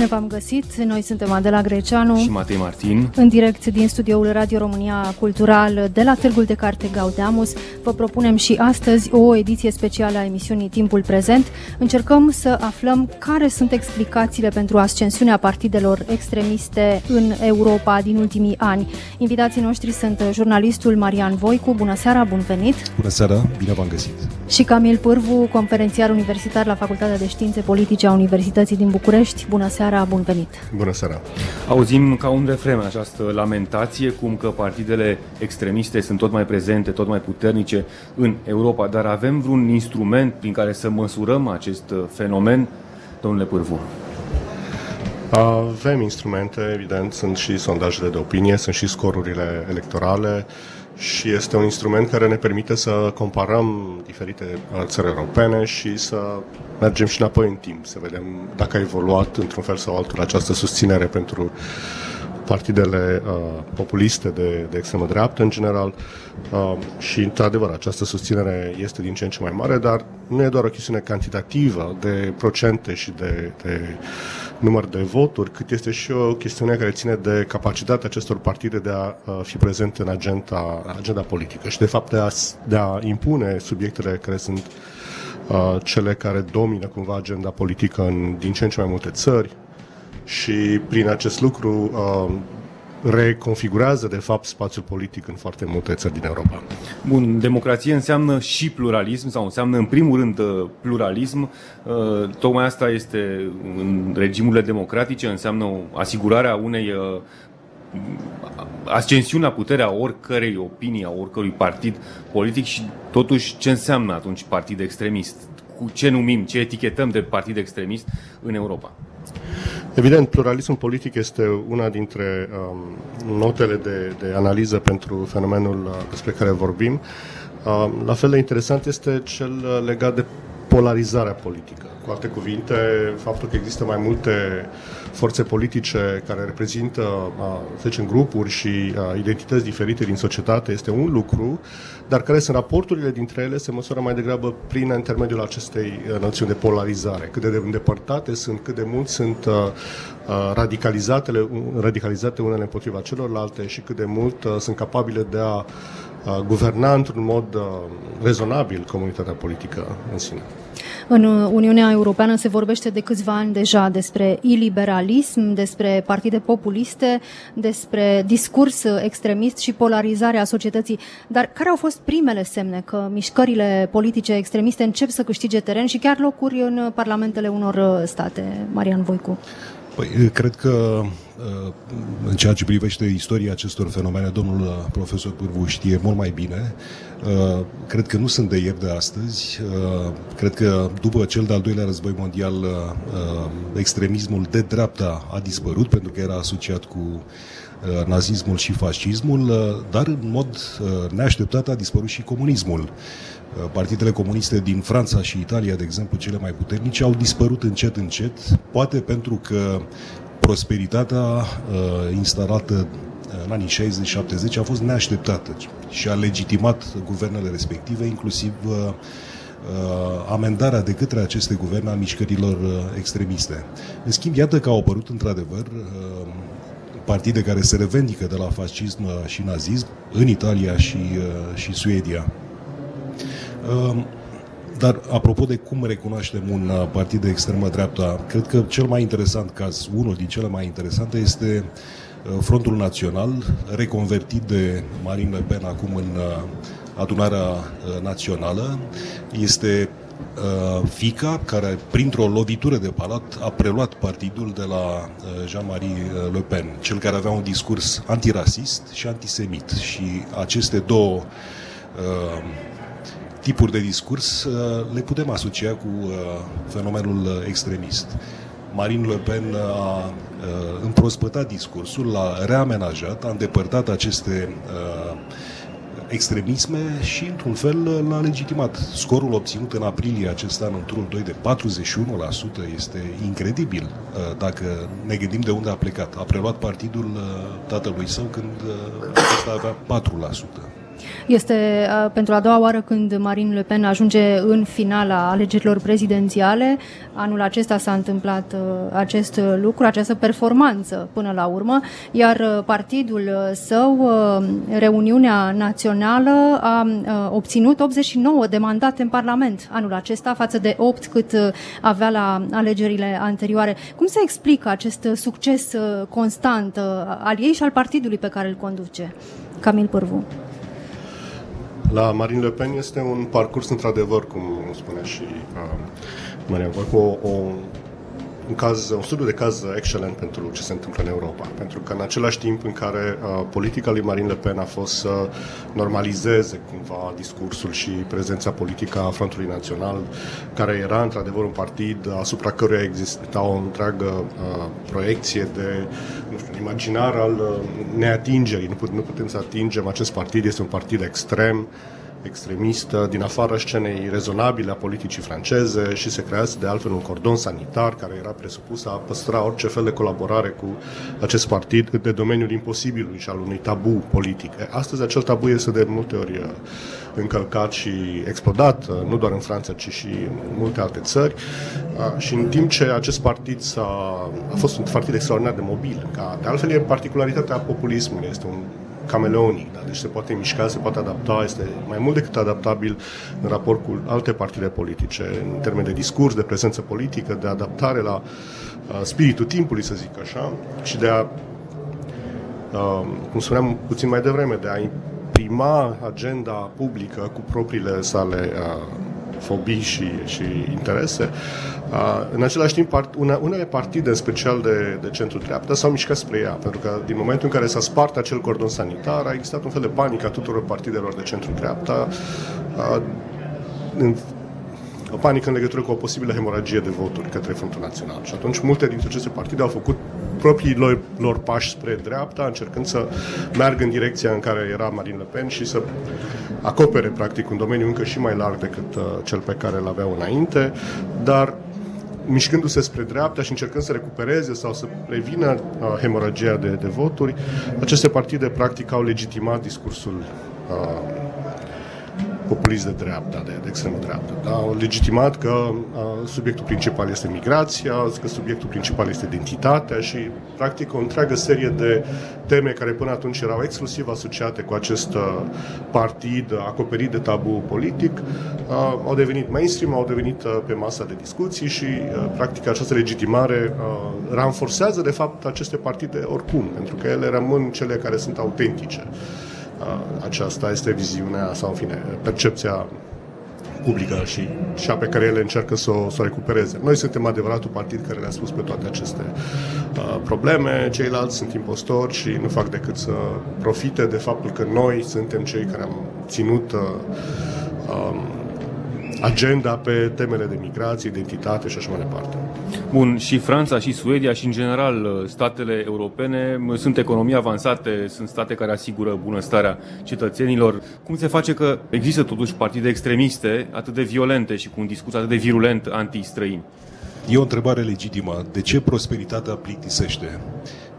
Bine v-am găsit! Noi suntem Adela Greceanu și Matei Martin. În direct din studioul Radio România Cultural de la Târgul de Carte Gaudeamus. Vă propunem și astăzi o ediție specială a emisiunii Timpul Prezent. Încercăm să aflăm care sunt explicațiile pentru ascensiunea partidelor extremiste în Europa din ultimii ani. Invitații noștri sunt jurnalistul Marian Voicu. Bună seara, bun venit! Bună seara, bine v-am găsit! Și Camil Pârvu, conferențiar universitar la Facultatea de Științe Politice a Universității din București. Bună seara, bun venit! Bună seara! Auzim ca un refren această lamentație, cum că partidele extremiste sunt tot mai prezente, tot mai puternice în Europa, dar avem vreun instrument prin care să măsurăm acest fenomen, domnule Pârvu? Avem instrumente, evident, sunt și sondajele de opinie, sunt și scorurile electorale, și este un instrument care ne permite să comparăm diferite țări europene și să mergem și înapoi în timp, să vedem dacă a evoluat într-un fel sau altul această susținere pentru partidele uh, populiste de, de extremă dreaptă în general. Uh, și, într-adevăr, această susținere este din ce în ce mai mare, dar nu e doar o chestiune cantitativă de procente și de, de număr de voturi, cât este și o chestiune care ține de capacitatea acestor partide de a uh, fi prezente în agenda, agenda politică și, de fapt, de a, de a impune subiectele care sunt uh, cele care domină cumva agenda politică în din ce în ce mai multe țări. Și prin acest lucru uh, reconfigurează, de fapt, spațiul politic în foarte multe țări din Europa. Bun, democrație înseamnă și pluralism, sau înseamnă, în primul rând, uh, pluralism. Uh, tocmai asta este în regimurile democratice, înseamnă asigurarea unei uh, ascensiuni la puterea oricărei opinii, a oricărui partid politic și totuși ce înseamnă atunci partid extremist? Cu ce numim, ce etichetăm de partid extremist în Europa? Evident, pluralismul politic este una dintre um, notele de, de analiză pentru fenomenul uh, despre care vorbim. Uh, la fel de interesant este cel uh, legat de polarizarea politică. Cu alte cuvinte, faptul că există mai multe forțe politice care reprezintă, să zicem, grupuri și identități diferite din societate este un lucru, dar care sunt raporturile dintre ele se măsoară mai degrabă prin intermediul acestei noțiuni de polarizare. Cât de îndepărtate sunt, cât de mult sunt radicalizate, radicalizate unele împotriva celorlalte și cât de mult sunt capabile de a guverna într-un mod rezonabil comunitatea politică în sine. În Uniunea Europeană se vorbește de câțiva ani deja despre iliberalism, despre partide populiste, despre discurs extremist și polarizarea societății. Dar care au fost primele semne că mișcările politice extremiste încep să câștige teren și chiar locuri în parlamentele unor state? Marian Voicu. Păi, cred că în ceea ce privește istoria acestor fenomene, domnul profesor Pârvu știe mult mai bine. Cred că nu sunt de ieri de astăzi. Cred că după cel de-al doilea război mondial, extremismul de dreapta a dispărut pentru că era asociat cu nazismul și fascismul, dar în mod neașteptat a dispărut și comunismul. Partidele comuniste din Franța și Italia, de exemplu, cele mai puternice, au dispărut încet, încet, poate pentru că prosperitatea uh, instalată în anii 60-70 a fost neașteptată și a legitimat guvernele respective, inclusiv uh, uh, amendarea de către aceste guverne a mișcărilor uh, extremiste. În schimb, iată că au apărut într-adevăr uh, partide care se revendică de la fascism și nazism în Italia și, uh, și Suedia. Ehm, dar apropo de cum recunoaștem un uh, partid de extremă dreapta, cred că cel mai interesant caz, unul din cele mai interesante, este uh, Frontul Național, reconvertit de Marine Le Pen acum în uh, adunarea națională. Este fica care, printr-o lovitură de palat, a preluat partidul de la Jean-Marie Le Pen, cel care avea un discurs antirasist și antisemit. Și aceste două tipuri de discurs uh, le putem asocia cu uh, fenomenul extremist. Marine Le Pen a uh, împrospătat discursul, l-a reamenajat, a îndepărtat aceste extremisme și, într-un fel, l-a legitimat. Scorul obținut în aprilie acest an în turul 2 de 41% este incredibil uh, dacă ne gândim de unde a plecat. A preluat partidul uh, tatălui său când uh, acesta avea 4%. Este pentru a doua oară când Marine Le Pen ajunge în finala alegerilor prezidențiale. Anul acesta s-a întâmplat acest lucru, această performanță până la urmă, iar partidul său, Reuniunea Națională, a obținut 89 de mandate în Parlament anul acesta, față de 8 cât avea la alegerile anterioare. Cum se explică acest succes constant al ei și al partidului pe care îl conduce? Camil Pârvu la Marine Le Pen este un parcurs într-adevăr, cum spunea și uh, Marian cu o, o, un, caz, un studiu de caz excelent pentru ce se întâmplă în Europa. Pentru că în același timp în care uh, politica lui Marine Le Pen a fost să normalizeze cumva discursul și prezența politică a Frontului Național, care era într-adevăr un partid asupra căruia exista o întreagă uh, proiecție de nu știu, imaginar al uh, neatingerii. Nu, put, nu putem să atingem acest partid, este un partid extrem, extremistă din afara scenei rezonabile a politicii franceze și se creează de altfel un cordon sanitar care era presupus a păstra orice fel de colaborare cu acest partid de domeniul imposibilului și al unui tabu politic. Astăzi acel tabu este de multe ori uh, încălcat și explodat, uh, nu doar în Franța, ci și în multe alte țări. Uh, și în timp ce acest partid s-a, a fost un partid extraordinar de mobil, ca de altfel e particularitatea populismului, este un cameleonic, da? deci se poate mișca, se poate adapta, este mai mult decât adaptabil în raport cu alte partide politice, în termen de discurs, de prezență politică, de adaptare la uh, spiritul timpului, să zic așa, și de a, uh, cum spuneam puțin mai devreme, de a imprima agenda publică cu propriile sale uh, fobii și, și interese. Uh, în același timp, part, una, unele partide, în special de, de centru-dreapta, s-au mișcat spre ea, pentru că din momentul în care s-a spart acel cordon sanitar, a existat un fel de panică a tuturor partidelor de centru-dreapta, uh, în, o panică în legătură cu o posibilă hemoragie de voturi către Frontul Național. Și atunci multe dintre aceste partide au făcut proprii lor, lor pași spre dreapta, încercând să meargă în direcția în care era Marine Le Pen și să acopere practic un domeniu încă și mai larg decât uh, cel pe care îl aveau înainte, dar mișcându-se spre dreapta și încercând să recupereze sau să prevină uh, hemoragia de, de voturi, aceste partide practic au legitimat discursul uh, populist de dreapta, de, de extremă dreaptă. Da? Au legitimat că a, subiectul principal este migrația, că subiectul principal este identitatea și, practic, o întreagă serie de teme care până atunci erau exclusiv asociate cu acest a, partid acoperit de tabu politic, a, au devenit mainstream, au devenit a, pe masa de discuții și, a, practic, această legitimare a, ranforsează, de fapt, aceste partide oricum, pentru că ele rămân cele care sunt autentice. Aceasta este viziunea sau, în fine, percepția publică și cea pe care ele încearcă să o, să o recupereze. Noi suntem adevăratul partid care le-a spus pe toate aceste uh, probleme, ceilalți sunt impostori și nu fac decât să profite de faptul că noi suntem cei care am ținut uh, um, agenda pe temele de migrație, identitate și așa mai departe. Bun, și Franța și Suedia și în general statele europene sunt economii avansate, sunt state care asigură bunăstarea cetățenilor. Cum se face că există totuși partide extremiste atât de violente și cu un discurs atât de virulent anti-străini? E o întrebare legitimă. De ce prosperitatea plictisește?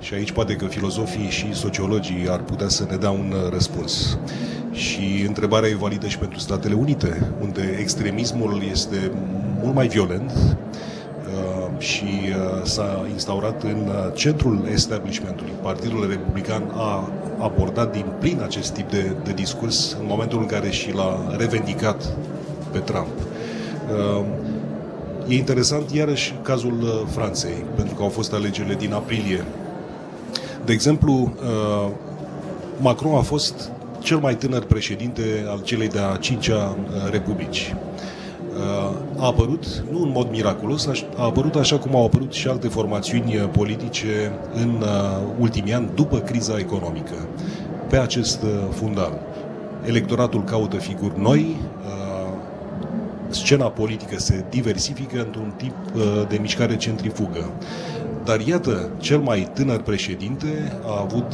Și aici poate că filozofii și sociologii ar putea să ne dea un răspuns. Și întrebarea e validă și pentru Statele Unite, unde extremismul este mult mai violent uh, și uh, s-a instaurat în uh, centrul establishmentului. Partidul Republican a abordat din plin acest tip de, de discurs în momentul în care și l-a revendicat pe Trump. E interesant iarăși cazul Franței, pentru că au fost alegerile din aprilie. De exemplu, Macron a fost cel mai tânăr președinte al celei de-a cincea uh, republici. Uh, a apărut, nu în mod miraculos, aș apărut așa cum au apărut și alte formațiuni uh, politice în ultimii ani, după criza economică, pe acest fundal. Electoratul caută figuri noi, scena politică se diversifică într-un tip de mișcare centrifugă. Dar iată, cel mai tânăr președinte a avut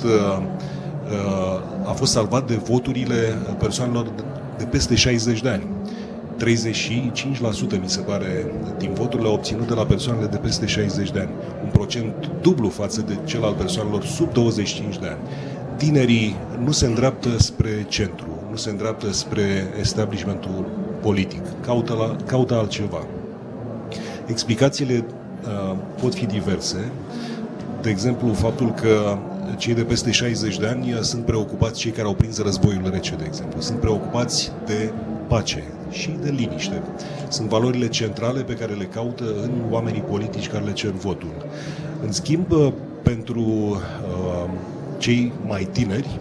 a fost salvat de voturile persoanelor de peste 60 de ani. 35% mi se pare din voturile obținute la persoanele de peste 60 de ani. Un procent dublu față de cel al persoanelor sub 25 de ani. Tinerii nu se îndreaptă spre centru, nu se îndreaptă spre establishmentul politic, caută, la, caută altceva. Explicațiile uh, pot fi diverse. De exemplu, faptul că cei de peste 60 de ani sunt preocupați, cei care au prins războiul rece, de exemplu, sunt preocupați de pace și de liniște. Sunt valorile centrale pe care le caută în oamenii politici care le cer votul. În schimb, pentru uh, cei mai tineri,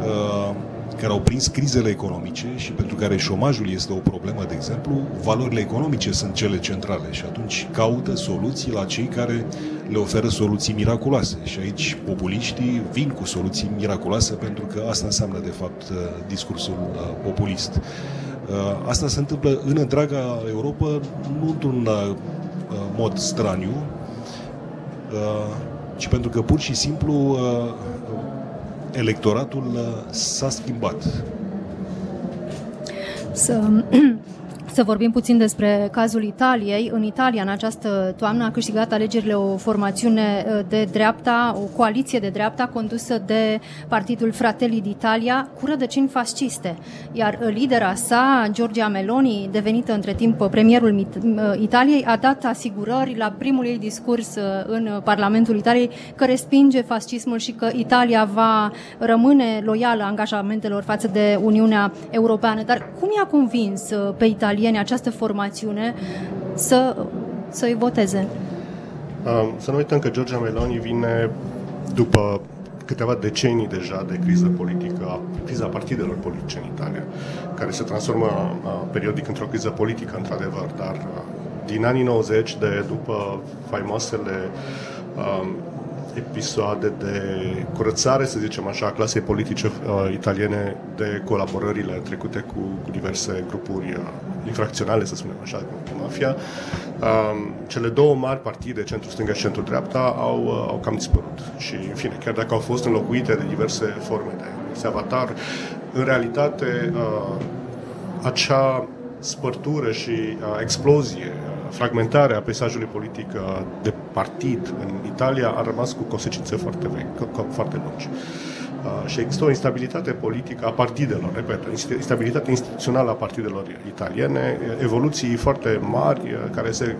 uh, care au prins crizele economice și pentru care șomajul este o problemă, de exemplu, valorile economice sunt cele centrale și atunci caută soluții la cei care le oferă soluții miraculoase. Și aici populiștii vin cu soluții miraculoase pentru că asta înseamnă, de fapt, uh, discursul uh, populist. Uh, asta se întâmplă în întreaga Europa, nu într-un mod straniu, ci pentru că pur și simplu electoratul uh, s-a schimbat. Să Să vorbim puțin despre cazul Italiei. În Italia, în această toamnă, a câștigat alegerile o formațiune uh, de dreapta, o coaliție de dreapta condusă de Partidul Fratelli d'Italia cu rădăcini fasciste. Iar uh, lidera sa, Giorgia Meloni, devenită între timp premierul uh, Italiei, a dat asigurări la primul ei discurs în Parlamentul Italiei că respinge fascismul și că Italia va rămâne loială angajamentelor față de Uniunea Europeană. Dar cum i-a convins pe Italia italieni, această formațiune, să, să-i voteze. Să nu uităm că Giorgia Meloni vine după câteva decenii deja de criză politică, criza partidelor politice în Italia, care se transformă periodic într-o criză politică, într-adevăr, dar din anii 90, de după faimoasele episoade de curățare, să zicem așa, a clasei politice uh, italiene de colaborările trecute cu, cu diverse grupuri uh, infracționale, să spunem așa, cu mafia. Uh, cele două mari partide, centru-stânga și centru-dreapta, au, uh, au cam dispărut. Și, în fine, chiar dacă au fost înlocuite de diverse forme de avatar, în realitate, uh, acea spărtură și uh, explozie fragmentarea peisajului politic uh, de partid în Italia a rămas cu consecințe foarte vechi, foarte lungi. Uh, și există o instabilitate politică a partidelor, repet, instabilitate instituțională a partidelor italiene, evoluții foarte mari uh, care se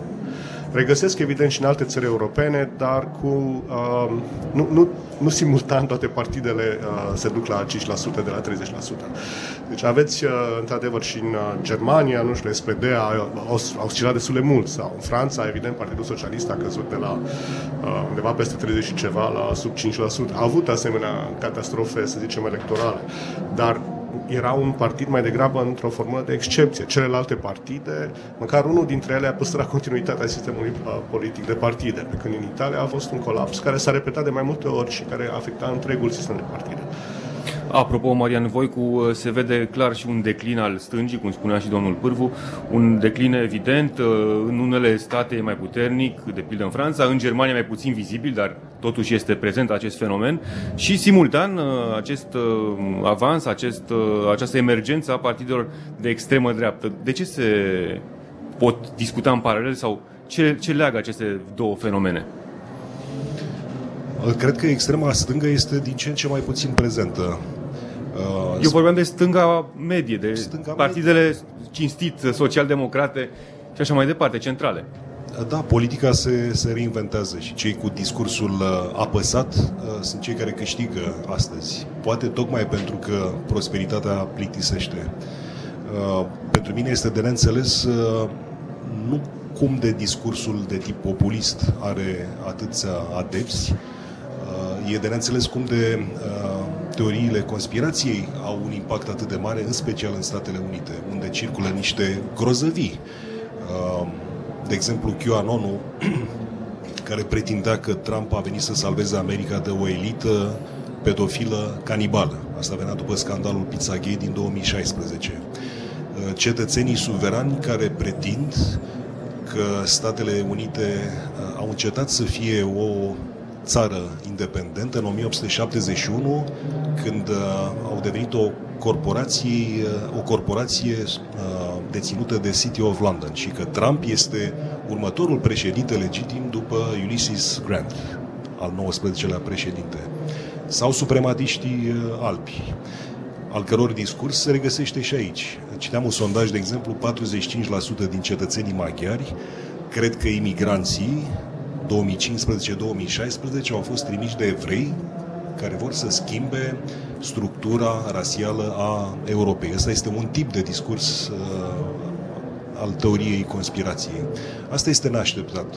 regăsesc evident și în alte țări europene, dar cu uh, nu, nu, nu simultan toate partidele uh, se duc la 5% de la 30%. Deci aveți uh, într-adevăr și în uh, Germania, nu știu, SPD a, a oscilat destul de mult sau în Franța, evident, Partidul Socialist a căzut de la uh, undeva peste 30 și ceva la sub 5%. A avut asemenea catastrofe, să zicem, electorale, dar era un partid mai degrabă într-o formă de excepție. Celelalte partide, măcar unul dintre ele a păstrat continuitatea sistemului uh, politic de partide, pe când în Italia a fost un colaps care s-a repetat de mai multe ori și care a afectat întregul sistem de partide. Apropo, Marian Voicu, uh, se vede clar și un declin al stângii, cum spunea și domnul Pârvu, un declin evident, uh, în unele state e mai puternic, de pildă în Franța, în Germania mai puțin vizibil, dar totuși este prezent acest fenomen și simultan uh, acest avans, acest, această emergență a partidelor de extremă dreaptă. De ce se pot discuta în paralel sau ce, ce leagă aceste două fenomene? Cred că extrema stângă este din ce în ce mai puțin prezentă Uh, Eu vorbeam de stânga medie, de stânga partidele medie. cinstit, social-democrate și așa mai departe, centrale. Da, politica se, se reinventează și cei cu discursul uh, apăsat uh, sunt cei care câștigă astăzi. Poate tocmai pentru că prosperitatea plictisește. Uh, pentru mine este de neînțeles uh, nu cum de discursul de tip populist are atâția adepți, uh, e de neînțeles cum de uh, teoriile conspirației au un impact atât de mare, în special în Statele Unite, unde circulă niște grozăvii. Uh, de exemplu, QAnon, care pretindea că Trump a venit să salveze America de o elită pedofilă canibală. Asta venea după scandalul Pizzagate din 2016. Uh, cetățenii suverani care pretind că Statele Unite uh, au încetat să fie o țară independentă în 1871, când uh, au devenit o corporație, uh, o corporație uh, deținută de City of London și că Trump este următorul președinte legitim după Ulysses Grant, al 19-lea președinte, sau suprematiștii uh, albi al căror discurs se regăsește și aici. Citeam un sondaj, de exemplu, 45% din cetățenii maghiari cred că imigranții 2015-2016 au fost trimiși de evrei care vor să schimbe structura rasială a Europei. Ăsta este un tip de discurs uh, al teoriei conspirației. Asta este neașteptat.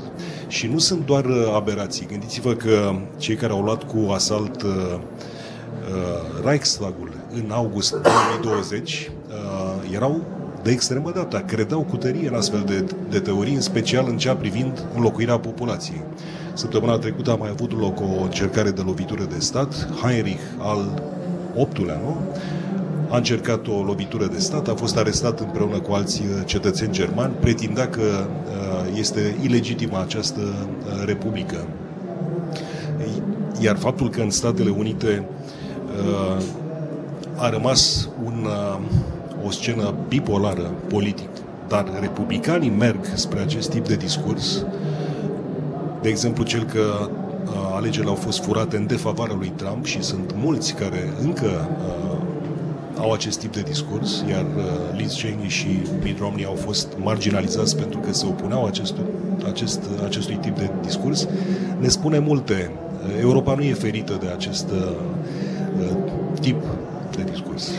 Și nu sunt doar uh, aberații. Gândiți-vă că cei care au luat cu asalt uh, uh, Reichstagul în august 2020 uh, erau de extremă data, credeau cu tărie în astfel de, de teorii, în special în cea privind înlocuirea populației. Săptămâna trecută a mai avut loc o încercare de lovitură de stat. Heinrich al VIII-lea, nu? A încercat o lovitură de stat, a fost arestat împreună cu alți uh, cetățeni germani, pretindea că uh, este ilegitimă această uh, republică. Iar faptul că în Statele Unite a rămas un o scenă bipolară politic, dar republicanii merg spre acest tip de discurs. De exemplu, cel că uh, alegerile au fost furate în defavoarea lui Trump și sunt mulți care încă uh, au acest tip de discurs, iar uh, Liz Cheney și Mitt Romney au fost marginalizați pentru că se opuneau acestui, acest, acestui tip de discurs, ne spune multe. Europa nu e ferită de acest uh, tip de discurs.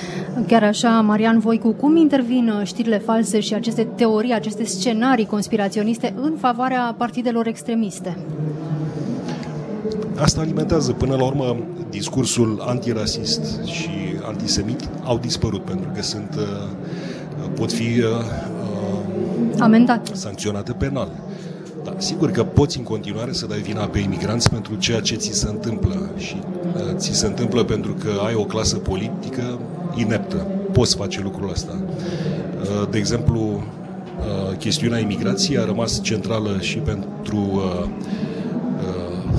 Chiar așa, Marian Voicu, cum intervin uh, știrile false și aceste teorii, aceste scenarii conspiraționiste în favoarea partidelor extremiste? Asta alimentează, până la urmă, discursul antirasist și antisemit au dispărut pentru că sunt, uh, pot fi uh, amendate, sancționate penal. Da, sigur că poți în continuare să dai vina pe imigranți pentru ceea ce ți se întâmplă și uh, ți se întâmplă pentru că ai o clasă politică ineptă. Poți face lucrul ăsta. Uh, de exemplu, uh, chestiunea imigrației a rămas centrală și pentru uh,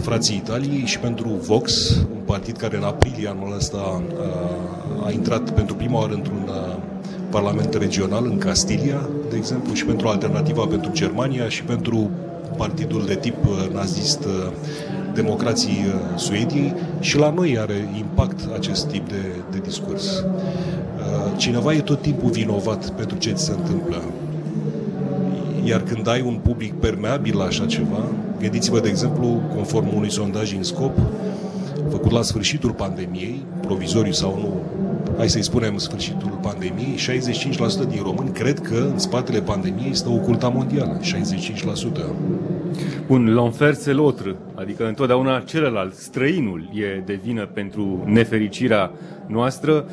frații Italiei și pentru Vox, un partid care în aprilie anul ăsta a intrat pentru prima oară într-un parlament regional în Castilia, de exemplu, și pentru Alternativa pentru Germania și pentru partidul de tip nazist democrații uh, Suediei și la noi are impact acest tip de, de discurs. Uh, cineva e tot timpul vinovat pentru ce ți se întâmplă. Iar când ai un public permeabil la așa ceva, gândiți-vă, de exemplu, conform unui sondaj în scop, făcut la sfârșitul pandemiei, provizoriu sau nu, hai să-i spunem sfârșitul pandemiei, 65% din români cred că în spatele pandemiei este o culta mondială. 65%. Un l'enfer se l'autre, adică întotdeauna celălalt, străinul, e de vină pentru nefericirea noastră.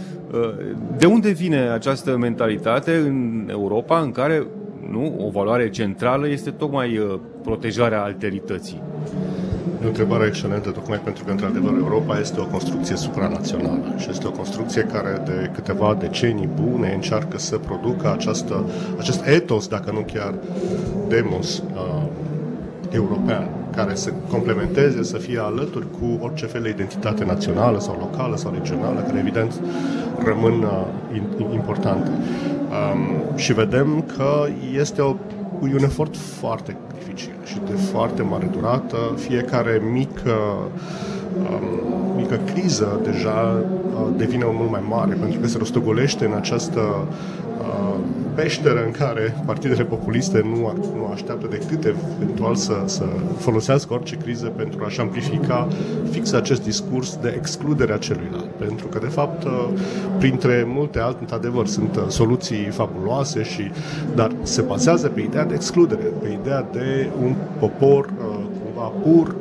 De unde vine această mentalitate în Europa în care nu, o valoare centrală este tocmai uh, protejarea alterității? E o întrebare excelentă, tocmai pentru că, într-adevăr, Europa este o construcție supranațională și este o construcție care de câteva decenii bune încearcă să producă această, acest etos, dacă nu chiar demos, uh, european, care să complementeze, să fie alături cu orice fel de identitate națională sau locală sau regională, care evident rămân uh, importante. Um, și vedem că este o, un efort foarte dificil și de foarte mare durată. Fiecare mică um, mică criză deja uh, devine mult mai mare pentru că se rostogolește în această uh, peșteră în care partidele populiste nu, nu așteaptă decât eventual să, să folosească orice criză pentru a-și șamplifica fix acest discurs de excludere a celuilalt. Pentru că, de fapt, uh, printre multe alte, într-adevăr, sunt uh, soluții fabuloase, și, dar se bazează pe ideea de excludere, pe ideea de un popor uh, cumva pur,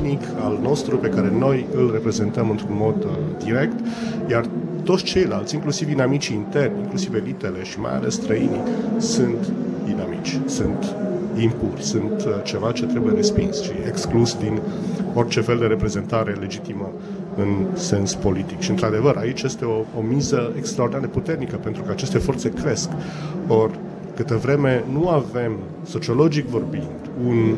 unic al nostru, pe care noi îl reprezentăm într-un mod direct, iar toți ceilalți, inclusiv inamicii interni, inclusiv elitele și mai ales străinii, sunt inamici, sunt impuri, sunt uh, ceva ce trebuie respins și exclus din orice fel de reprezentare legitimă în sens politic. Și, într-adevăr, aici este o, o miză extraordinar de puternică, pentru că aceste forțe cresc. Ori, câte vreme nu avem, sociologic vorbind, un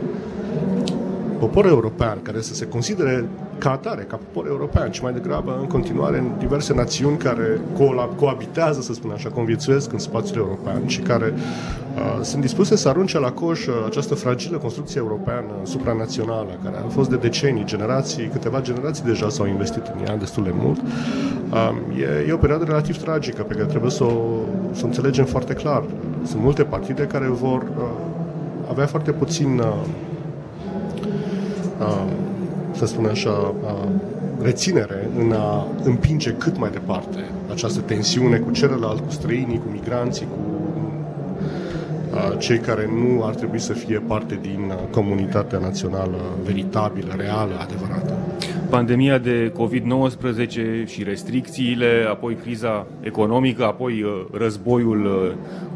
popor european, care să se considere ca atare, ca popor european, ci mai degrabă în continuare în diverse națiuni care co- coabitează, să spun așa, conviețuiesc în spațiul european și care uh, sunt dispuse să arunce la coș uh, această fragilă construcție europeană supranațională, care a fost de decenii, generații, câteva generații deja s-au investit în ea destul de mult. Uh, e, e o perioadă relativ tragică pe care trebuie să o, să o înțelegem foarte clar. Sunt multe partide care vor uh, avea foarte puțin uh, să spun așa, reținere în a împinge cât mai departe această tensiune cu celălalt, cu străinii, cu migranții, cu cei care nu ar trebui să fie parte din comunitatea națională veritabilă, reală, adevărată. Pandemia de COVID-19 și restricțiile, apoi criza economică, apoi războiul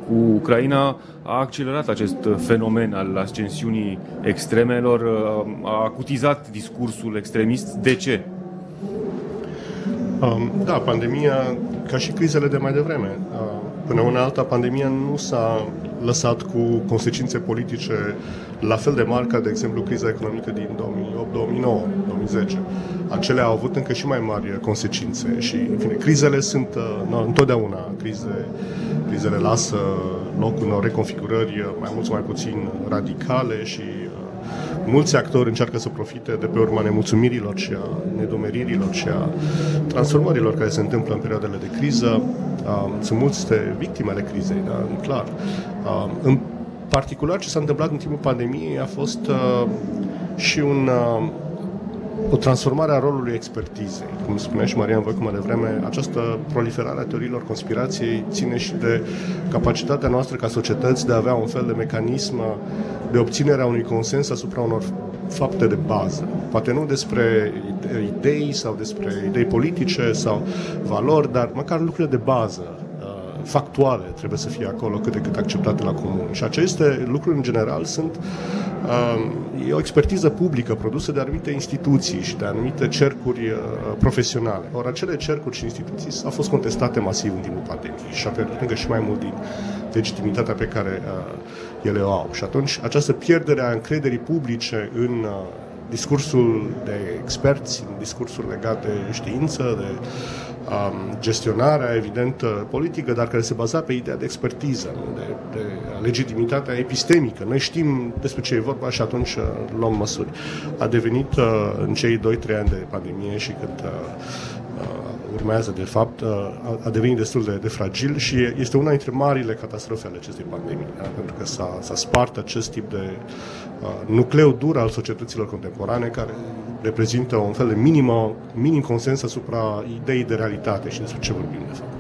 cu Ucraina a accelerat acest fenomen al ascensiunii extremelor, a acutizat discursul extremist. De ce? Um, da, pandemia, ca și crizele de mai devreme, uh, până una alta, pandemia nu s-a lăsat cu consecințe politice la fel de mari ca, de exemplu, criza economică din 2008, 2009, 2010. Acelea au avut încă și mai mari consecințe și, în fine, crizele sunt uh, întotdeauna crize, crizele lasă loc unor reconfigurări mai mult sau mai puțin radicale și mulți actori încearcă să profite de pe urma nemulțumirilor și a nedomeririlor și a transformărilor care se întâmplă în perioadele de criză. Sunt multe victime ale crizei, da, e clar. În particular, ce s-a întâmplat în timpul pandemiei a fost și un o transformare a rolului expertizei. Cum spunea și Marian voi mai devreme, această proliferare a teoriilor conspirației ține și de capacitatea noastră ca societăți de a avea un fel de mecanism de obținere a unui consens asupra unor fapte de bază. Poate nu despre idei sau despre idei politice sau valori, dar măcar lucrurile de bază factuale trebuie să fie acolo cât de cât acceptate la comun. Și aceste lucruri, în general, sunt uh, e o expertiză publică produsă de anumite instituții și de anumite cercuri uh, profesionale. Ori acele cercuri și instituții au fost contestate masiv în timpul pandemiei și a pierdut încă și mai mult din legitimitatea pe care uh, ele o au. Și atunci această pierdere a încrederii publice în uh, discursul de experți, în discursul legat de știință, de um, gestionarea, evident, politică, dar care se baza pe ideea de expertiză, de, de legitimitatea epistemică. Noi știm despre ce e vorba și atunci uh, luăm măsuri. A devenit uh, în cei 2-3 ani de pandemie și când uh, urmează, de fapt, a devenit destul de, de fragil și este una dintre marile catastrofe ale acestei pandemii, da? pentru că s-a, s-a spart acest tip de uh, nucleu dur al societăților contemporane care reprezintă un fel de minimă, minim consens asupra ideii de realitate și despre ce vorbim, de fapt.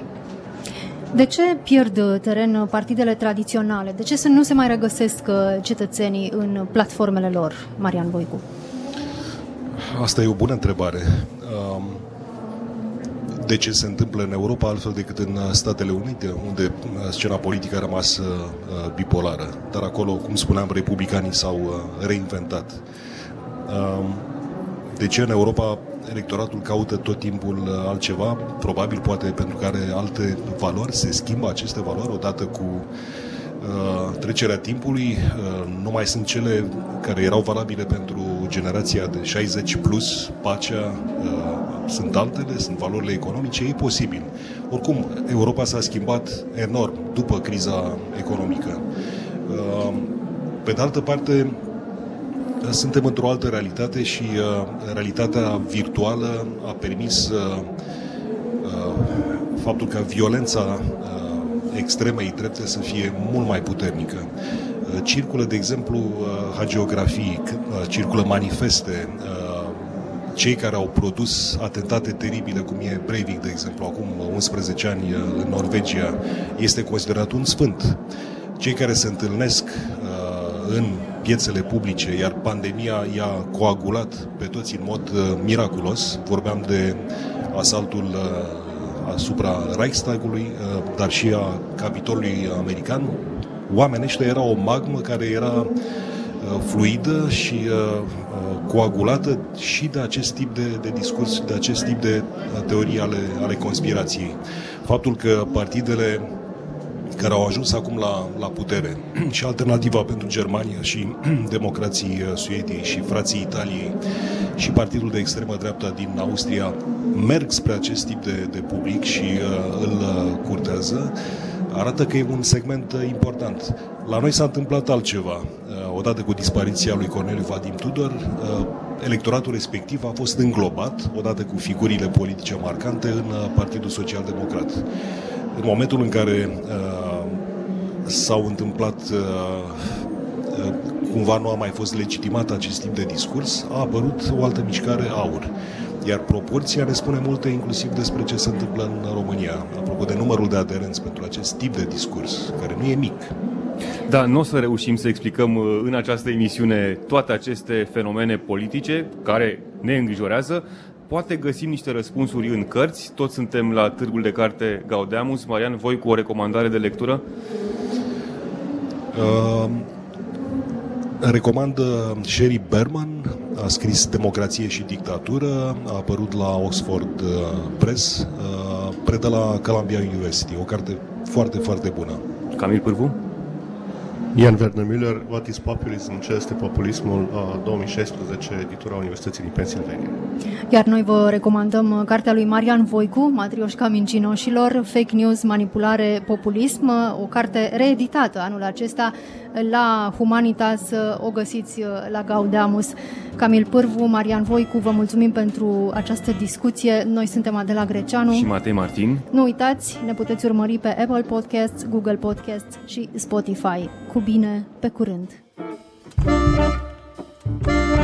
De ce pierd teren partidele tradiționale? De ce să nu se mai regăsesc cetățenii în platformele lor, Marian Voicu? Asta e o bună întrebare. Um, de ce se întâmplă în Europa altfel decât în Statele Unite, unde uh, scena politică a rămas uh, bipolară. Dar acolo, cum spuneam, republicanii s-au uh, reinventat. Um, de ce în Europa electoratul caută tot timpul altceva? Probabil poate pentru că are alte valori, se schimbă aceste valori odată cu uh, trecerea timpului. Uh, nu mai sunt cele care erau valabile pentru generația de 60 plus, pacea, uh, sunt altele, sunt valorile economice, e posibil. Oricum, Europa s-a schimbat enorm după criza economică. Uh, pe de altă parte, suntem într-o altă realitate și uh, realitatea virtuală a permis uh, uh, faptul ca violența uh, extremei drepte să fie mult mai puternică. Uh, circulă, de exemplu, uh, hagiografii, uh, circulă manifeste, uh, cei care au produs atentate teribile, cum e Breivik, de exemplu, acum 11 ani uh, în Norvegia, este considerat un sfânt. Cei care se întâlnesc uh, în piețele publice, iar pandemia i-a coagulat pe toți în mod uh, miraculos. Vorbeam de asaltul uh, asupra Reichstagului, uh, dar și a Capitolului American. Oamenii ăștia erau o magmă care era uh, fluidă și uh, uh, coagulată și de acest tip de, de discurs, de acest tip de teorii ale, ale conspirației. Faptul că partidele care au ajuns acum la, la putere și alternativa pentru Germania și democrații uh, Suediei și frații Italiei și partidul de extremă dreapta din Austria merg spre acest tip de, de public și uh, îl uh, curtează, arată că e un segment uh, important. La noi s-a întâmplat altceva. Uh, odată cu dispariția lui Corneliu Vadim Tudor, uh, electoratul respectiv a fost înglobat, odată cu figurile politice marcante, în uh, Partidul Social Democrat. În momentul în care uh, s-au întâmplat uh, uh, cumva nu a mai fost legitimat acest tip de discurs, a apărut o altă mișcare aur. Iar proporția ne spune multe inclusiv despre ce se întâmplă în România, apropo de numărul de aderenți pentru acest tip de discurs, care nu e mic. Da, nu o să reușim să explicăm uh, în această emisiune toate aceste fenomene politice care ne îngrijorează. Poate găsim niște răspunsuri în cărți. Toți suntem la Târgul de Carte Gaudeamus. Marian, voi cu o recomandare de lectură? Uh, recomand uh, Sherry Berman, a scris Democrație și dictatură, a apărut la Oxford uh, Press, uh, predă la Columbia University, o carte foarte, foarte bună. Camil Pârvu? Ian Werner Müller, What is Populism? Ce este populismul? 2016, editura Universității din Pennsylvania. Iar noi vă recomandăm uh, cartea lui Marian Voicu, Matrioșca Mincinoșilor, Fake News, Manipulare, Populism, uh, o carte reeditată anul acesta la Humanitas, uh, o găsiți la Gaudeamus. Camil Pârvu, Marian Voicu, vă mulțumim pentru această discuție. Noi suntem Adela Greceanu. Și Matei Martin. Nu uitați, ne puteți urmări pe Apple Podcasts, Google Podcasts și Spotify. Cu bine, pe curând! thank you